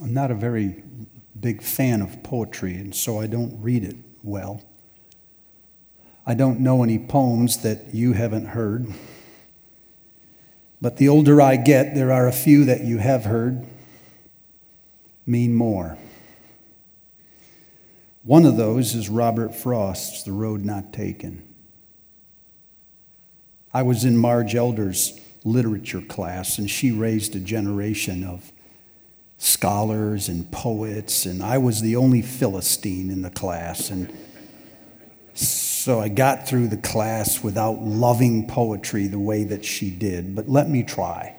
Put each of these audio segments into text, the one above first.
I'm not a very big fan of poetry, and so I don't read it well. I don't know any poems that you haven't heard. But the older I get, there are a few that you have heard mean more. One of those is Robert Frost's The Road Not Taken. I was in Marge Elder's literature class, and she raised a generation of scholars and poets, and I was the only Philistine in the class. And so I got through the class without loving poetry the way that she did, but let me try.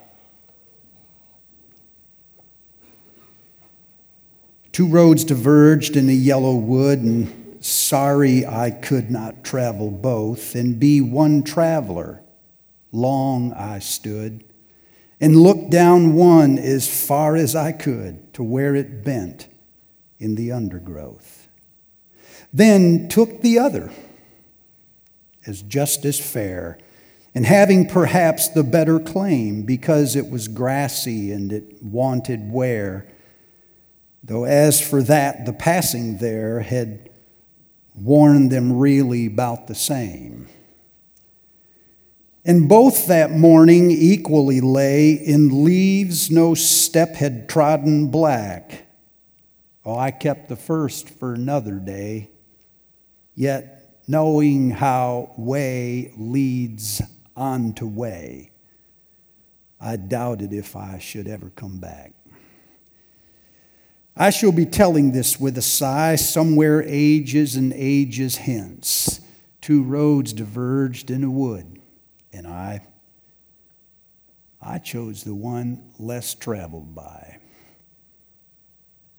Two roads diverged in a yellow wood, and sorry I could not travel both and be one traveler. Long I stood and looked down one as far as I could to where it bent in the undergrowth. Then took the other as just as fair, and having perhaps the better claim because it was grassy and it wanted wear Though as for that, the passing there had warned them really about the same. And both that morning equally lay in leaves no step had trodden black. Oh, I kept the first for another day, yet knowing how way leads on to way, I doubted if I should ever come back. I shall be telling this with a sigh somewhere ages and ages hence. Two roads diverged in a wood, and I, I chose the one less traveled by.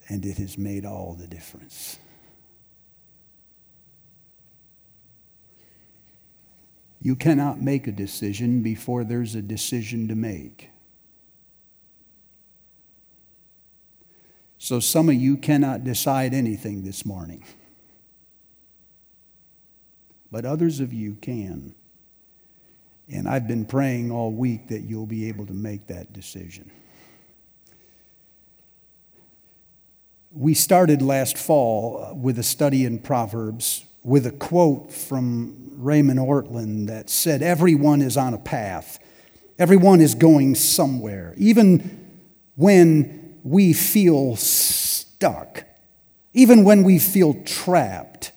And it has made all the difference. You cannot make a decision before there's a decision to make. So some of you cannot decide anything this morning. But others of you can. And I've been praying all week that you'll be able to make that decision. We started last fall uh, with a study in Proverbs with a quote from Raymond Ortlund that said, Everyone is on a path, everyone is going somewhere. Even when we feel stuck, even when we feel trapped,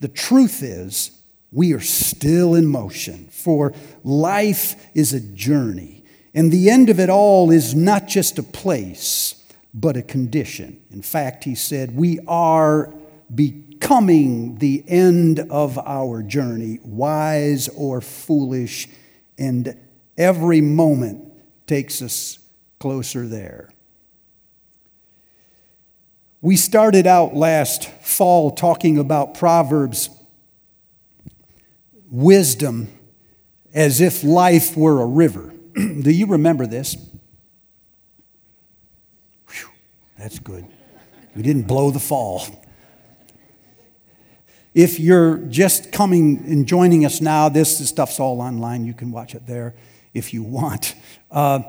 the truth is we are still in motion, for life is a journey. And the end of it all is not just a place, but a condition. In fact, he said, We are becoming the end of our journey, wise or foolish, and every moment takes us closer there. We started out last fall talking about Proverbs wisdom as if life were a river. Do you remember this? Whew, that's good. We didn't blow the fall. If you're just coming and joining us now, this, stuff's all online. You can watch it there if you want. Uh,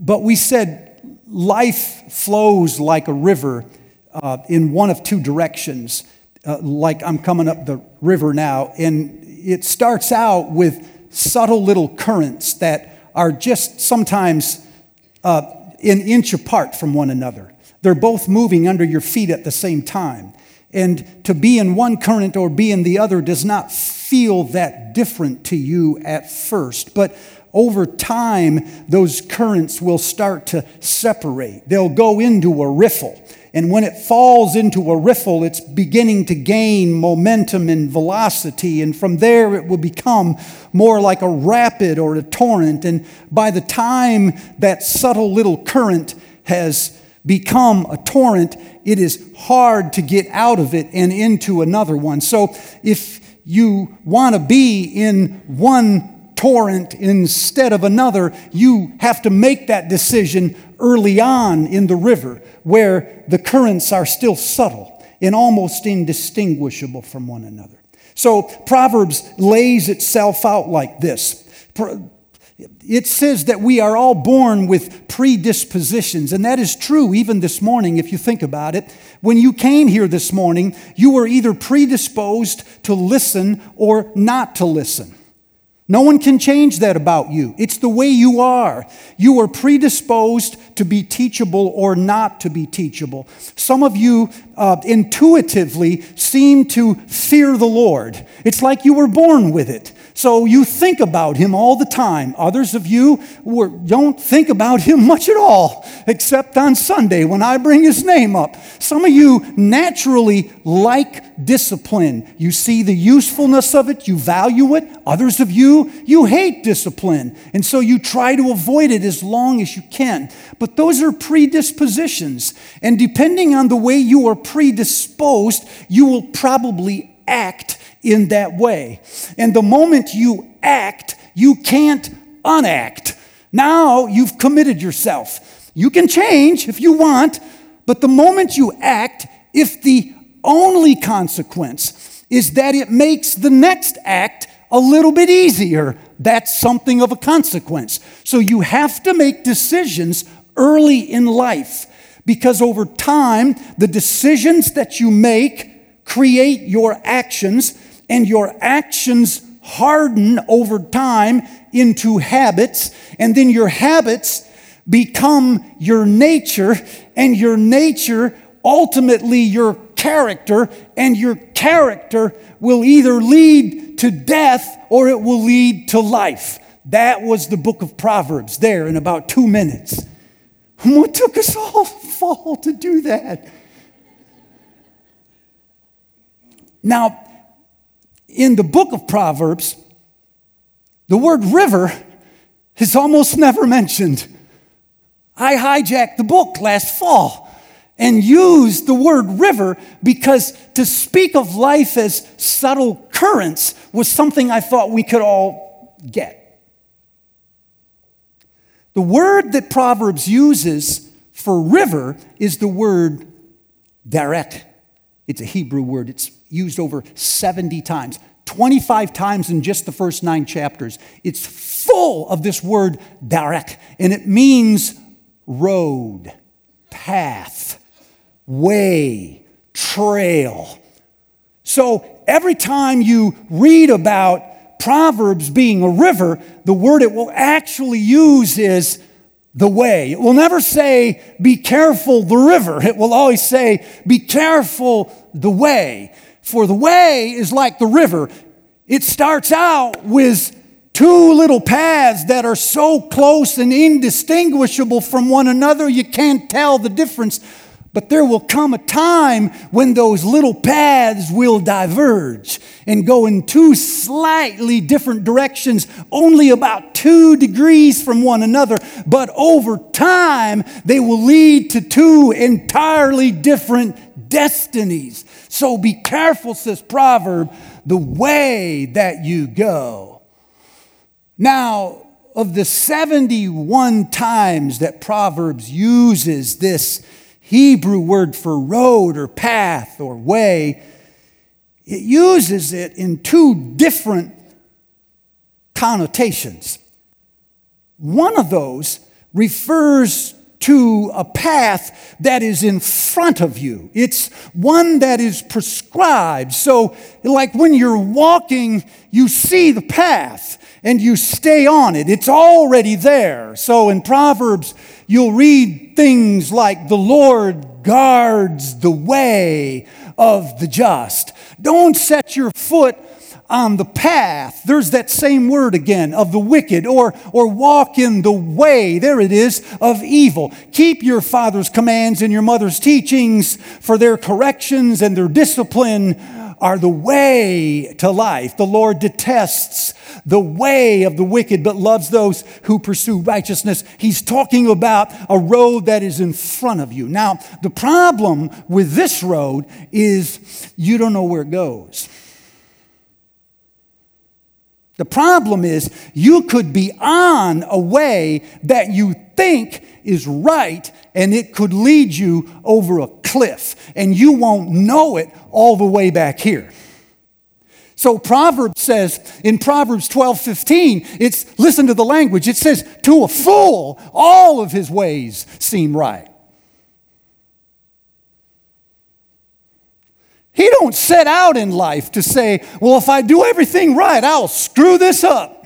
but we said life flows like a river uh, in one of two directions, uh, like I'm coming up the river now, and it starts out with subtle little currents that are just sometimes uh, an inch apart from one another. They're both moving under your feet at the same time. And to be in one current or be in the other does not feel that different to you at first. But over time, those currents will start to separate. They'll go into a riffle. And when it falls into a riffle, it's beginning to gain momentum and velocity. And from there, it will become more like a rapid or a torrent. And by the time that subtle little current has become a torrent, it is hard to get out of it and into another one. So if you want to be in one torrent instead of another, you have to make that decision early on in the river where the currents are still subtle and almost indistinguishable from one another. So Proverbs lays itself out like this. it says that we are all born with predispositions, and that is true even this morning if you think about it. When you came here this morning, you were either predisposed to listen or not to listen. No one can change that about you. It's the way you are. You are predisposed to be teachable or not to be teachable. Some of you uh, intuitively seem to fear the Lord. It's like you were born with it. So you think about him all the time. Others of you were, don't think about him much at all, except on Sunday when I bring his name up. Some of you naturally like discipline. You see the usefulness of it, you value it. Others of you, you hate discipline. And so you try to avoid it as long as you can. But those are predispositions. And depending on the way you are predisposed, you will probably act in that way. And the moment you act, you can't unact. Now you've committed yourself. You can change if you want, but the moment you act, if the only consequence is that it makes the next act a little bit easier, that's something of a consequence. So you have to make decisions early in life because over time, the decisions that you make create your actions and your actions harden over time into habits, and then your habits become your nature, and your nature ultimately your character, and your character will either lead to death or it will lead to life. That was the book of Proverbs there in about two minutes. What took us all fall to do that? Now, in the book of Proverbs, the word river is almost never mentioned. I hijacked the book last fall and used the word river because to speak of life as subtle currents was something I thought we could all get. The word that Proverbs uses for river is the word derek. It's a Hebrew word. It's used over 70 times, 25 times in just the first nine chapters. It's full of this word derek, and it means road, path, way, trail. So every time you read about Proverbs being a river, the word it will actually use is the way. It will never say, be careful the river. It will always say, be careful the way. For the way is like the river. It starts out with two little paths that are so close and indistinguishable from one another, you can't tell the difference. But there will come a time when those little paths will diverge and go in two slightly different directions, only about two degrees from one another. But over time, they will lead to two entirely different destinies. So be careful, says Proverb, the way that you go. Now, of the 71 times that Proverbs uses this Hebrew word for road or path or way, it uses it in two different connotations. One of those refers to a path that is in front of you. It's one that is prescribed. So, like when you're walking, you see the path and you stay on it. It's already there. So, in Proverbs, you'll read things like, The Lord guards the way of the just. Don't set your foot on the path. There's that same word again of the wicked, or, or walk in the way, there it is, of evil. Keep your father's commands and your mother's teachings, for their corrections and their discipline are the way to life. The Lord detests the way of the wicked, but loves those who pursue righteousness. He's talking about a road that is in front of you. Now, the problem with this road is you don't know where it goes. The problem is you could be on a way that you think is right and it could lead you over a cliff and you won't know it all the way back here. So Proverbs says in Proverbs 12, 15, it's listen to the language. It says, to a fool, all of his ways seem right. He don't set out in life to say, well, if I do everything right, I'll screw this up.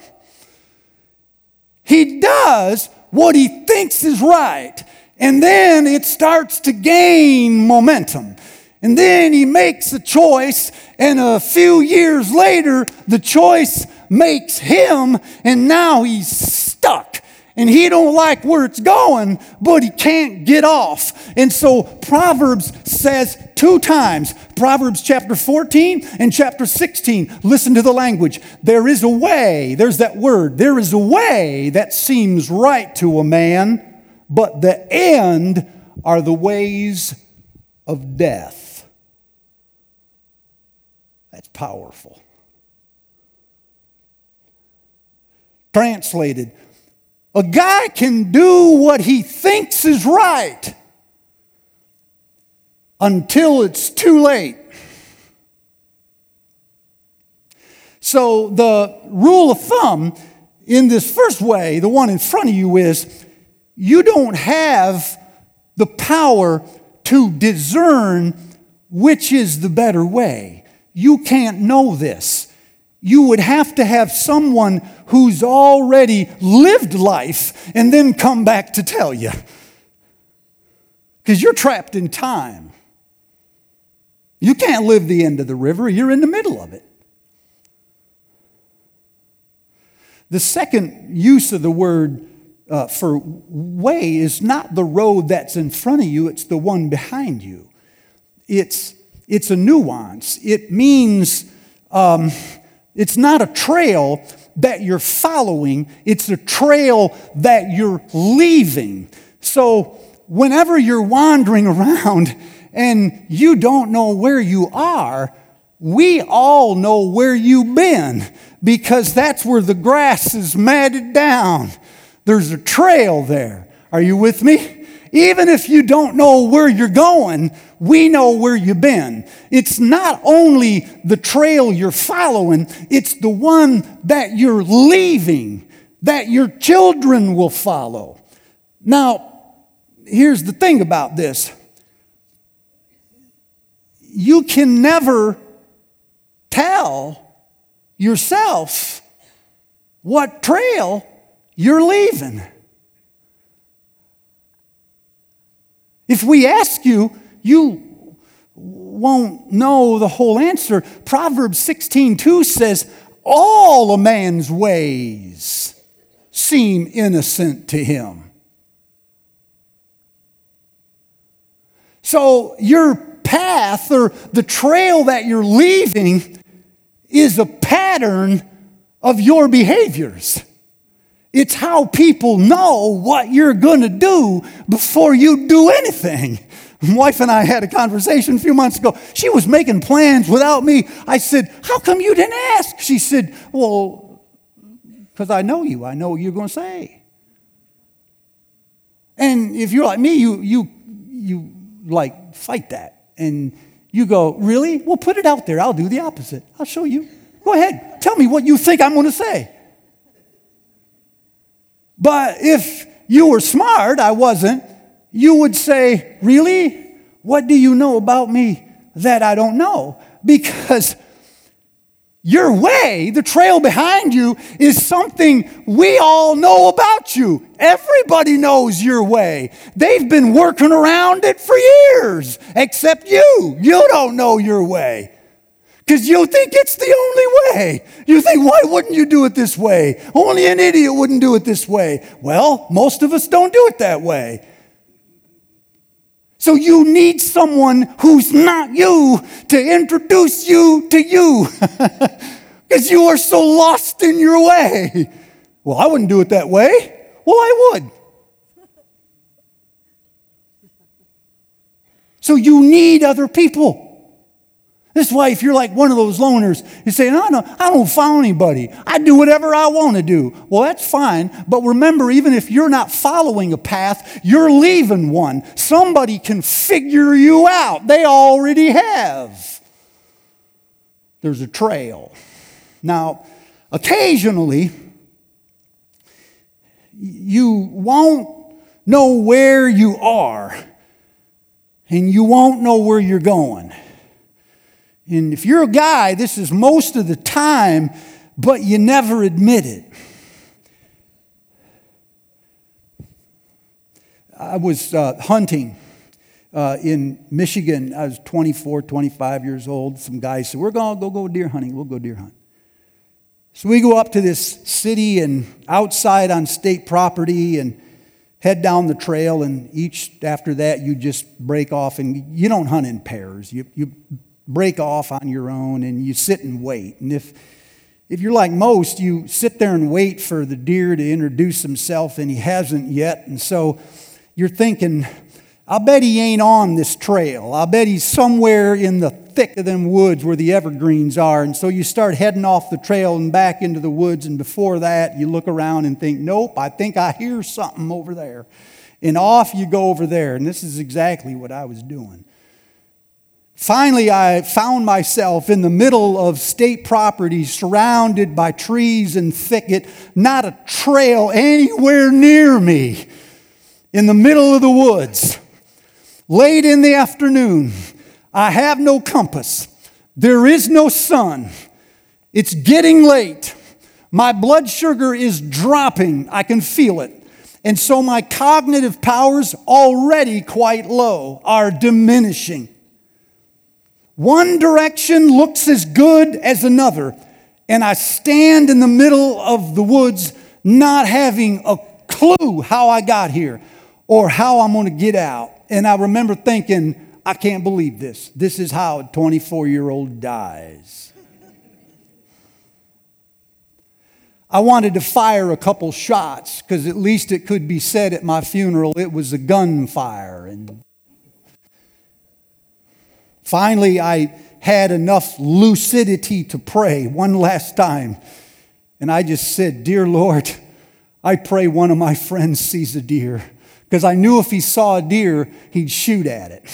He does what he thinks is right, and then it starts to gain momentum. And then he makes a choice, and a few years later, the choice makes him, and now he's stuck. And he don't like where it's going, but he can't get off. And so Proverbs says two times, Proverbs chapter 14 and chapter 16, listen to the language. There is a way, there's that word, there is a way that seems right to a man, but the end are the ways of death. That's powerful. Translated, a guy can do what he thinks is right until it's too late. So, the rule of thumb in this first way, the one in front of you, is you don't have the power to discern which is the better way. You can't know this. You would have to have someone who's already lived life and then come back to tell you. Because you're trapped in time. You can't live the end of the river, you're in the middle of it. The second use of the word uh, for way is not the road that's in front of you, it's the one behind you. It's it's a nuance. It means um, it's not a trail that you're following, it's a trail that you're leaving. So, whenever you're wandering around and you don't know where you are, we all know where you've been because that's where the grass is matted down. There's a trail there. Are you with me? Even if you don't know where you're going, we know where you've been. It's not only the trail you're following, it's the one that you're leaving, that your children will follow. Now, here's the thing about this you can never tell yourself what trail you're leaving. If we ask you, you won't know the whole answer. Proverbs 16 2 says, All a man's ways seem innocent to him. So, your path or the trail that you're leaving is a pattern of your behaviors. It's how people know what you're going to do before you do anything. My wife and I had a conversation a few months ago. She was making plans without me. I said, How come you didn't ask? She said, Well, because I know you. I know what you're going to say. And if you're like me, you, you, you like fight that. And you go, Really? Well, put it out there. I'll do the opposite. I'll show you. Go ahead. Tell me what you think I'm going to say. But if you were smart, I wasn't, you would say, Really? What do you know about me that I don't know? Because your way, the trail behind you, is something we all know about you. Everybody knows your way. They've been working around it for years, except you. You don't know your way because you think it's the only way. You think, why wouldn't you do it this way? Only an idiot wouldn't do it this way. Well, most of us don't do it that way. So you need someone who's not you to introduce you to you because you are so lost in your way. Well, I wouldn't do it that way. Well, I would. So you need other people. This is why if you're like one of those loners, you say, no, no, I don't follow anybody. I do whatever I want to do. Well, that's fine. But remember, even if you're not following a path, you're leaving one. Somebody can figure you out. They already have. there's a trail. Now, occasionally, you won't know where you are and you won't know where you're going. And if you're a guy, this is most of the time, but you never admit it. I was uh, hunting uh, in Michigan. I was 24, 25 years old. Some guys said, We're going to go, go deer hunting. We'll go deer hunt. So we go up to this city and outside on state property and head down the trail. And each after that, you just break off and you don't hunt in pairs. You, you break off on your own and you sit and wait. And if, if you're like most, you sit there and wait for the deer to introduce himself and he hasn't yet. And so you're thinking, I bet he ain't on this trail. I bet he's somewhere in the thick of them woods where the evergreens are. And so you start heading off the trail and back into the woods. And before that, you look around and think, nope, I think I hear something over there. And off you go over there. And this is exactly what I was doing. Finally, I found myself in the middle of state property, surrounded by trees and thicket, not a trail anywhere near me, in the middle of the woods. Late in the afternoon, I have no compass. There is no sun. It's getting late. My blood sugar is dropping. I can feel it. And so my cognitive powers, already quite low, are diminishing. One direction looks as good as another, and I stand in the middle of the woods not having a clue how I got here or how I'm going to get out. And I remember thinking, I can't believe this. This is how a 24 year old dies. I wanted to fire a couple shots because at least it could be said at my funeral it was a gunfire. And Finally, I had enough lucidity to pray one last time. And I just said, Dear Lord, I pray one of my friends sees a deer. Because I knew if he saw a deer, he'd shoot at it.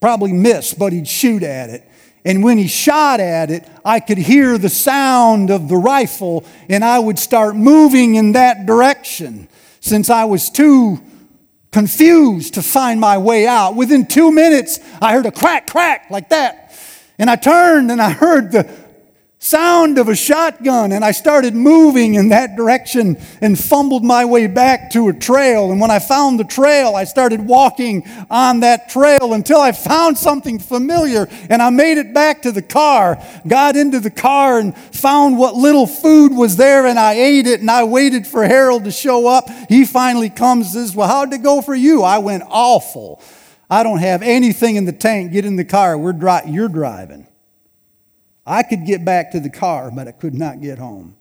Probably miss, but he'd shoot at it. And when he shot at it, I could hear the sound of the rifle, and I would start moving in that direction since I was too confused to find my way out. Within two minutes, I heard a crack, crack like that. And I turned and I heard the sound of a shotgun and I started moving in that direction and fumbled my way back to a trail. And when I found the trail, I started walking on that trail until I found something familiar and I made it back to the car, got into the car and found what little food was there and I ate it and I waited for Harold to show up. He finally comes and says, Well, how'd it go for you? I went awful. I don't have anything in the tank. Get in the car. We're dri- you're driving. I could get back to the car, but I could not get home.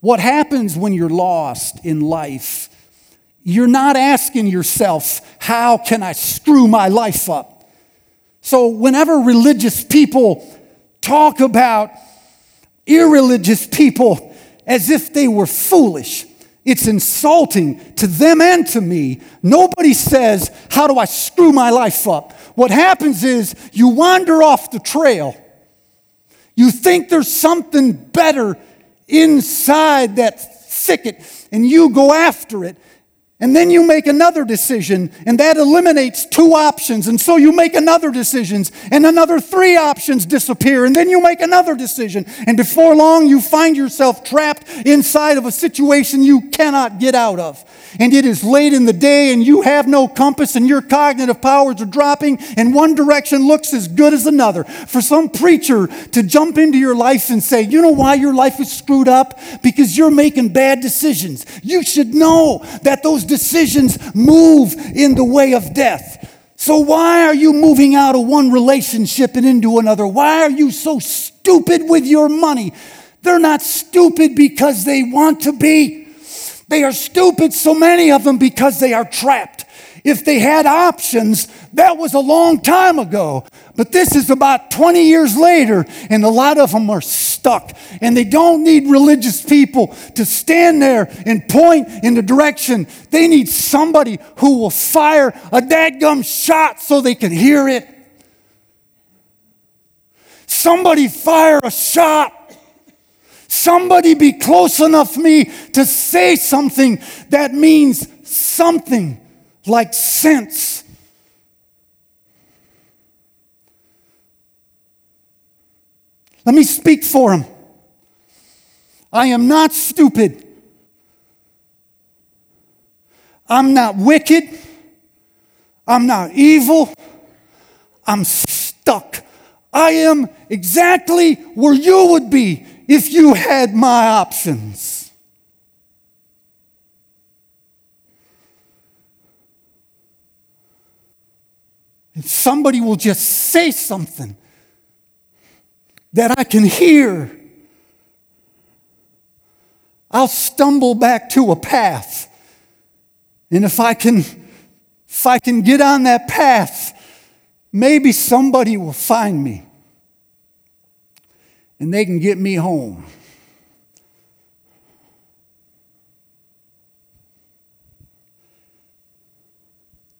What happens when you're lost in life? You're not asking yourself, How can I screw my life up? So, whenever religious people talk about irreligious people as if they were foolish, it's insulting to them and to me. Nobody says, How do I screw my life up? What happens is you wander off the trail. You think there's something better inside that thicket, and you go after it. And then you make another decision, and that eliminates two options. And so you make another decision, and another three options disappear. And then you make another decision. And before long, you find yourself trapped inside of a situation you cannot get out of and it is late in the day and you have no compass and your cognitive powers are dropping and one direction looks as good as another. For some preacher to jump into your life and say, you know why your life is screwed up? Because you're making bad decisions. You should know that those decisions move in the way of death. So, why are you moving out of one relationship and into another? Why are you so stupid with your money? They're not stupid because they want to be. They are stupid, so many of them, because they are trapped. If they had options, that was a long time ago. But this is about 20 years later, and a lot of them are stuck. And they don't need religious people to stand there and point in the direction. They need somebody who will fire a dadgum shot so they can hear it. Somebody fire a shot. Somebody be close enough me to say something that means something like sense. Let me speak for him. I am not stupid. I'm not wicked. I'm not evil. I'm stuck. I am exactly where you would be if you had my options. If somebody will just say something that I can hear, I'll stumble back to a path. And if I can if I can get on that path, maybe somebody will find me and they can get me home.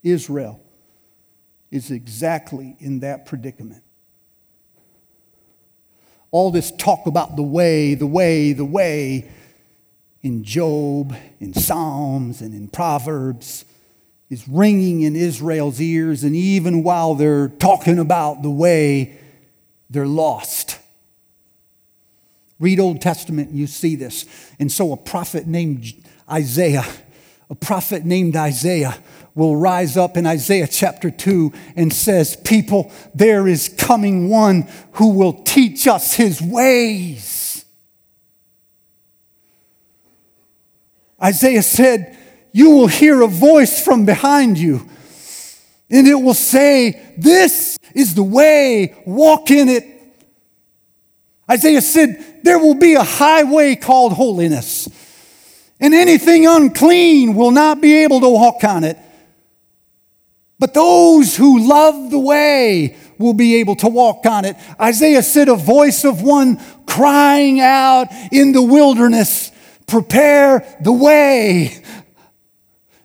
Israel is exactly in that predicament. All this talk about the way, the way, the way in Job, in Psalms, and in Proverbs is ringing in Israel's ears, and even while they're talking about the way, they're lost. Read Old Testament and you see this. And so a prophet named Isaiah, a prophet named Isaiah, will rise up in Isaiah chapter 2 and says, People, there is coming one who will teach us his ways. Isaiah said, You will hear a voice from behind you, and it will say, This is the way, walk in it. Isaiah said, There will be a highway called holiness, and anything unclean will not be able to walk on it. But those who love the way will be able to walk on it. Isaiah said, A voice of one crying out in the wilderness, Prepare the way.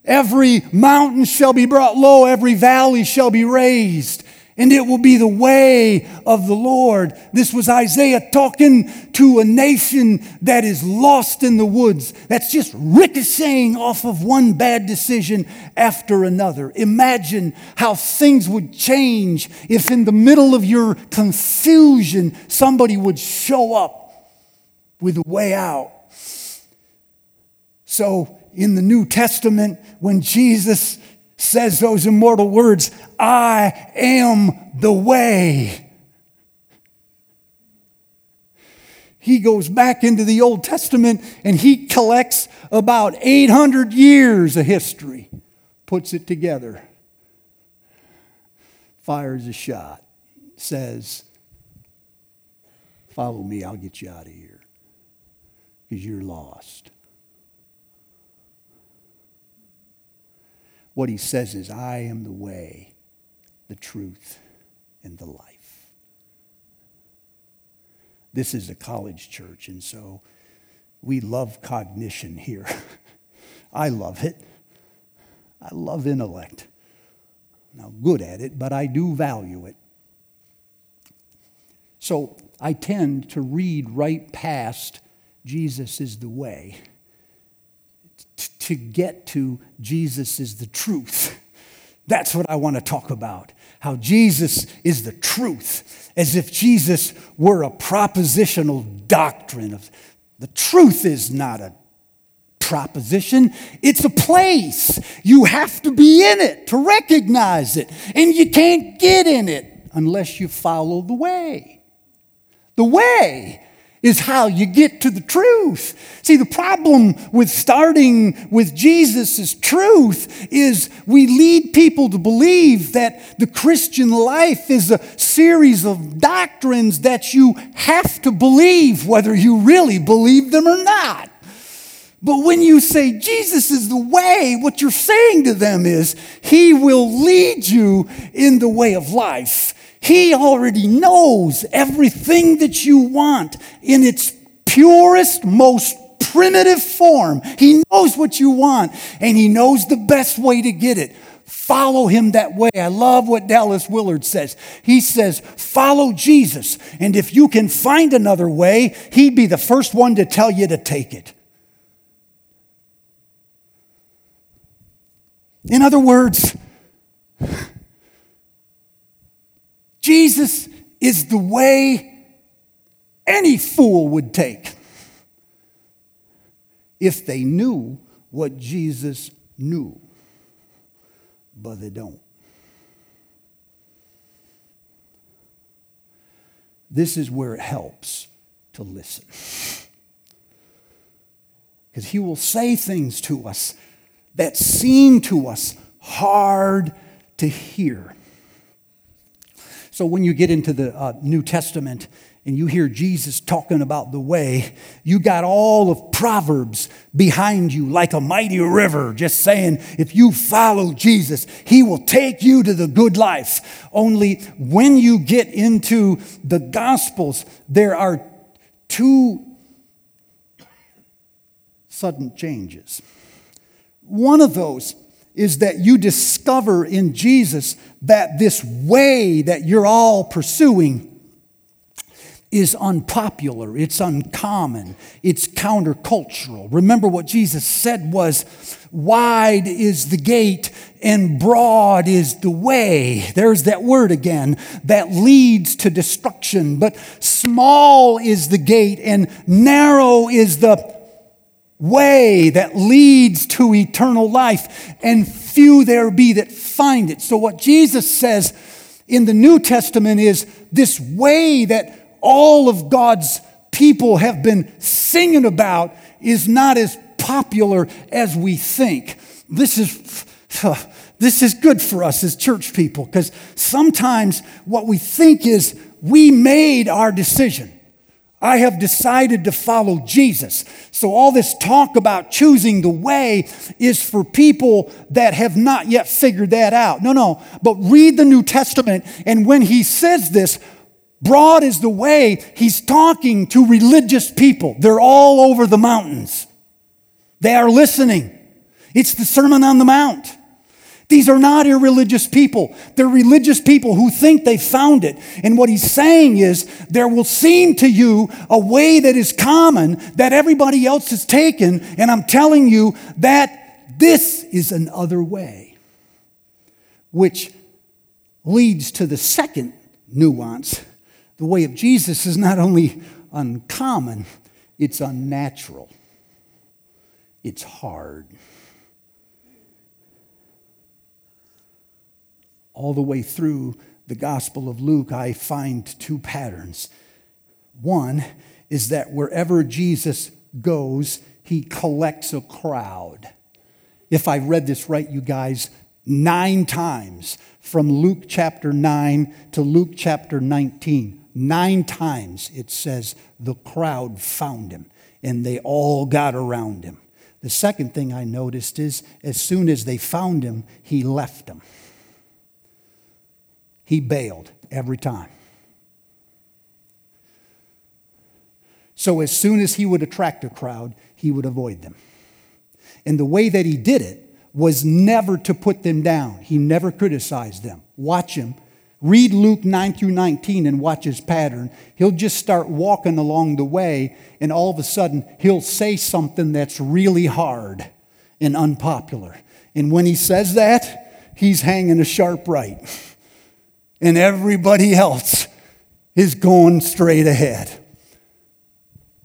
Every mountain shall be brought low, every valley shall be raised and it will be the way of the Lord. This was Isaiah talking to a nation that is lost in the woods, that's just ricocheting off of one bad decision after another. Imagine how things would change if, in the middle of your confusion, somebody would show up with a way out. So, in the New Testament, when Jesus says those immortal words I am the way. He goes back into the Old Testament and he collects about 800 years of history, puts it together, fires a shot, says, Follow me, I'll get you out of here because you're lost. What he says is, I am the way, the truth, and the life. This is a college church, and so we love cognition here. I love it. I love intellect. Now, good at it, but I do value it. So I tend to read right past Jesus is the way to get to Jesus is the truth. That's what I want to talk about. How Jesus is the truth, as if Jesus were a propositional doctrine. Of, the truth is not a proposition, it's a place. You have to be in it to recognize it, and you can't get in it unless you follow the way. The way is how you get to the truth. See, the problem with starting with Jesus' truth is we lead people to believe that the Christian life is a series of doctrines that you have to believe, whether you really believe them or not. But when you say Jesus is the way, what you're saying to them is He will lead you in the way of life. He already knows everything that you want in its purest, most primitive form. He knows what you want and He knows the best way to get it. Follow him that way. I love what Dallas Willard says. He says, Follow Jesus. And if you can find another way, he'd be the first one to tell you to take it. In other words, Jesus is the way any fool would take if they knew what Jesus knew, but they don't. This is where it helps to listen. Because he will say things to us that seem to us hard to hear. So when you get into the uh, New Testament and you hear Jesus talking about the way, you got all of Proverbs behind you like a mighty river, just saying, if you follow Jesus, he will take you to the good life. Only when you get into the Gospels, there are two sudden changes. One of those is that you discover in Jesus that this way that you're all pursuing is unpopular, it's uncommon, it's countercultural. Remember what Jesus said was, wide is the gate and broad is the way. There's that word again that leads to destruction, but small is the gate and narrow is the way that leads to eternal life, and few there be that find it. So, what Jesus says in the New Testament is this way that all of God's people have been singing about is not as popular as we think. This is. This is good for us as church people because sometimes what we think is we made our decision. I have decided to follow Jesus. So, all this talk about choosing the way is for people that have not yet figured that out. No, no. But read the New Testament, and when he says this, broad is the way, he's talking to religious people. They're all over the mountains, they are listening. It's the Sermon on the Mount. These are not irreligious people. They're religious people who think they found it. And what he's saying is there will seem to you a way that is common that everybody else has taken. And I'm telling you that this is another way, which leads to the second nuance. The way of Jesus is not only uncommon, it's unnatural, it's hard. All the way through the Gospel of Luke, I find two patterns. One is that wherever Jesus goes, he collects a crowd. If I read this right, you guys, nine times from Luke chapter 9 to Luke chapter 19, nine times it says the crowd found him and they all got around him. The second thing I noticed is as soon as they found him, he left them he bailed every time. So as soon as he would attract a crowd, he would avoid them. And the way that he did it was never to put them down. He never criticized them. Watch him. Read Luke 9 through 19 and watch his pattern. He'll just start walking along the way, and all of a sudden, he'll say something that's really hard and unpopular. And when he says that, he's hanging a sharp right and everybody else is going straight ahead.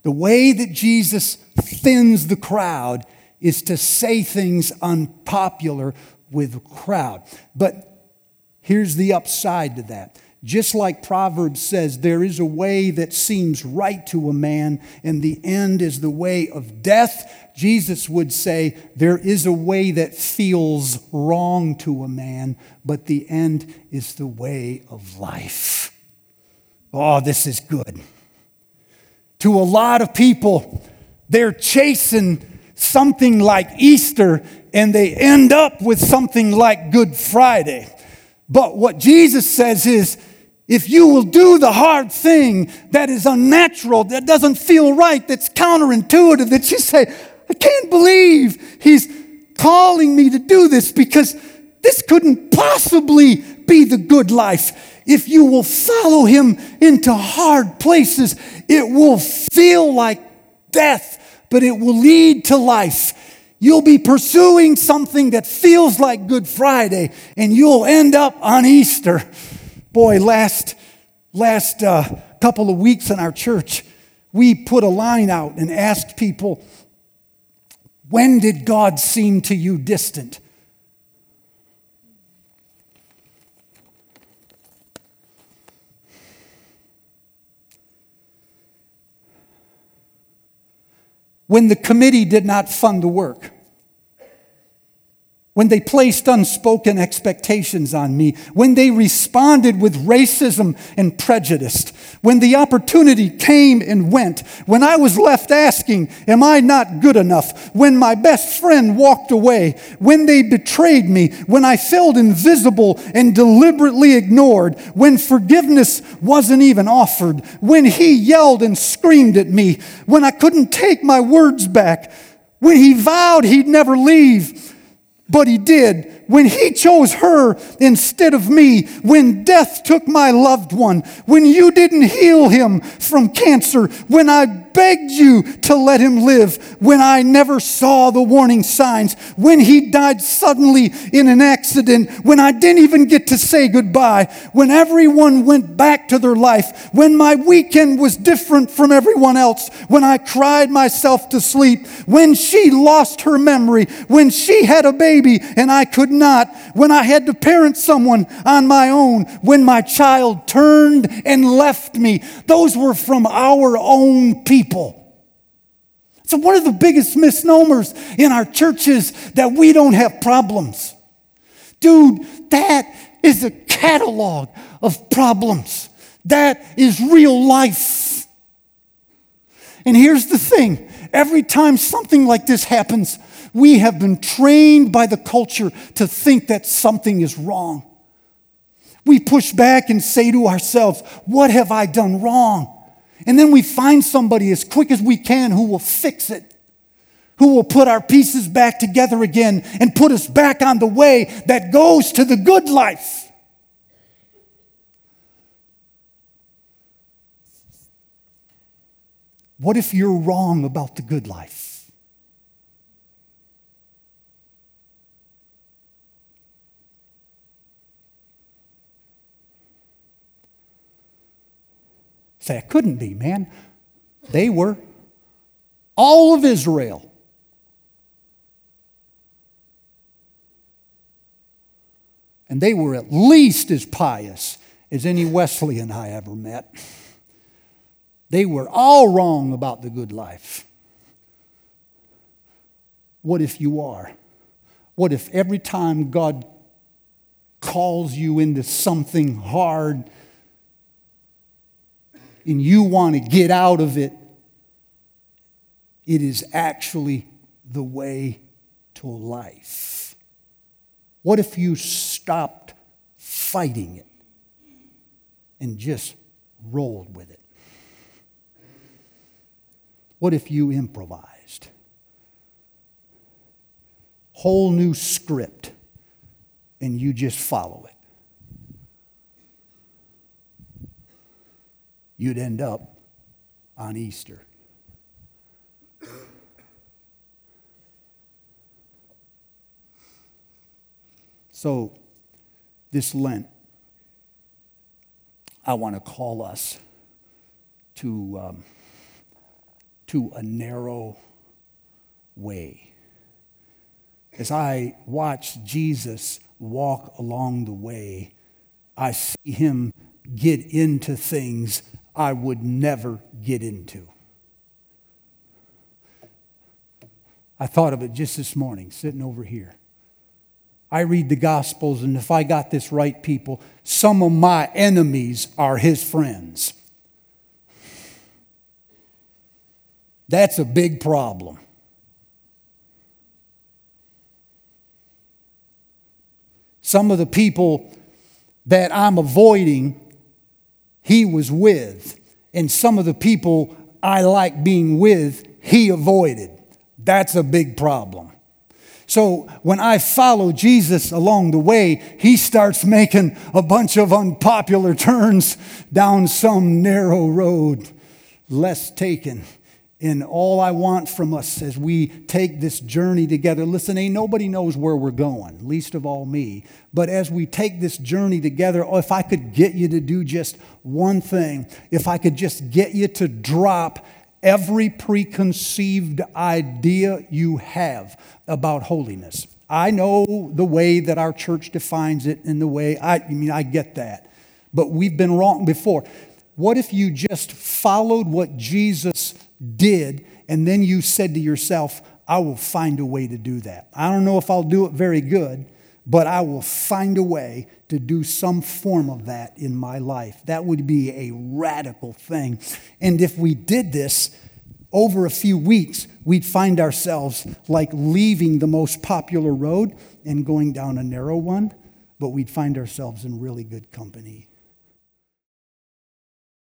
The way that Jesus thins the crowd is to say things unpopular with the crowd. But here's the upside to that. Just like Proverbs says, there is a way that seems right to a man, and the end is the way of death. Jesus would say, there is a way that feels wrong to a man, but the end is the way of life. Oh, this is good. To a lot of people, they're chasing something like Easter, and they end up with something like Good Friday. But what Jesus says is, if you will do the hard thing that is unnatural, that doesn't feel right, that's counterintuitive, that you say, I can't believe he's calling me to do this because This couldn't possibly be the good life. If you will follow him into hard places, it will feel like death, but it will lead to life. You'll be pursuing something that feels like Good Friday, and you'll end up on Easter. Boy, last, last uh, couple of weeks in our church, we put a line out and asked people, When did God seem to you distant? when the committee did not fund the work when they placed unspoken expectations on me, when they responded with racism and prejudice, when the opportunity came and went, when I was left asking, Am I not good enough? When my best friend walked away, when they betrayed me, when I felt invisible and deliberately ignored, when forgiveness wasn't even offered, when he yelled and screamed at me, when I couldn't take my words back, when he vowed he'd never leave but he did. When he chose her instead of me, when death took my loved one, when you didn't heal him from cancer, when I begged you to let him live, when I never saw the warning signs, when he died suddenly in an accident, when I didn't even get to say goodbye, when everyone went back to their life, when my weekend was different from everyone else, when I cried myself to sleep, when she lost her memory, when she had a baby and I could not, when I had to parent someone on my own, when my child turned and left me. Those were from our own people. So, one of the biggest misnomers in our churches that we don't have problems. Dude, that is a catalog of problems. That is real life. And here's the thing every time something like this happens, we have been trained by the culture to think that something is wrong. We push back and say to ourselves, What have I done wrong? And then we find somebody as quick as we can who will fix it, who will put our pieces back together again and put us back on the way that goes to the good life. What if you're wrong about the good life? It couldn't be, man. They were. All of Israel. And they were at least as pious as any Wesleyan I ever met. They were all wrong about the good life. What if you are? What if every time God calls you into something hard and you want to get out of it, it is actually the way to life. What if you stopped fighting it and just rolled with it? What if you improvised? Whole new script and you just follow it. You'd end up on Easter. So, this Lent, I want to call us to, um, to a narrow way. As I watch Jesus walk along the way, I see him get into things I would never get into. I thought of it just this morning, sitting over here. I read the Gospels, and if I got this right, people, some of my enemies are his friends. That's a big problem. Some of the people that I'm avoiding he was with, and some of the people I like being with, he avoided. That's a big problem. So when I follow Jesus along the way, he starts making a bunch of unpopular turns down some narrow road, less taken. And all I want from us as we take this journey together, listen, ain't nobody knows where we're going, least of all me. But as we take this journey together, oh, if I could get you to do just one thing, if I could just get you to drop every preconceived idea you have about holiness. I know the way that our church defines it and the way I, I mean, I get that. But we've been wrong before. What if you just followed what Jesus did, and then you said to yourself, I will find a way to do that. I don't know if I'll do it very good, but I will find a way to do some form of that in my life. That would be a radical thing. And if we did this over a few weeks, we'd find ourselves like leaving the most popular road and going down a narrow one, but we'd find ourselves in really good company.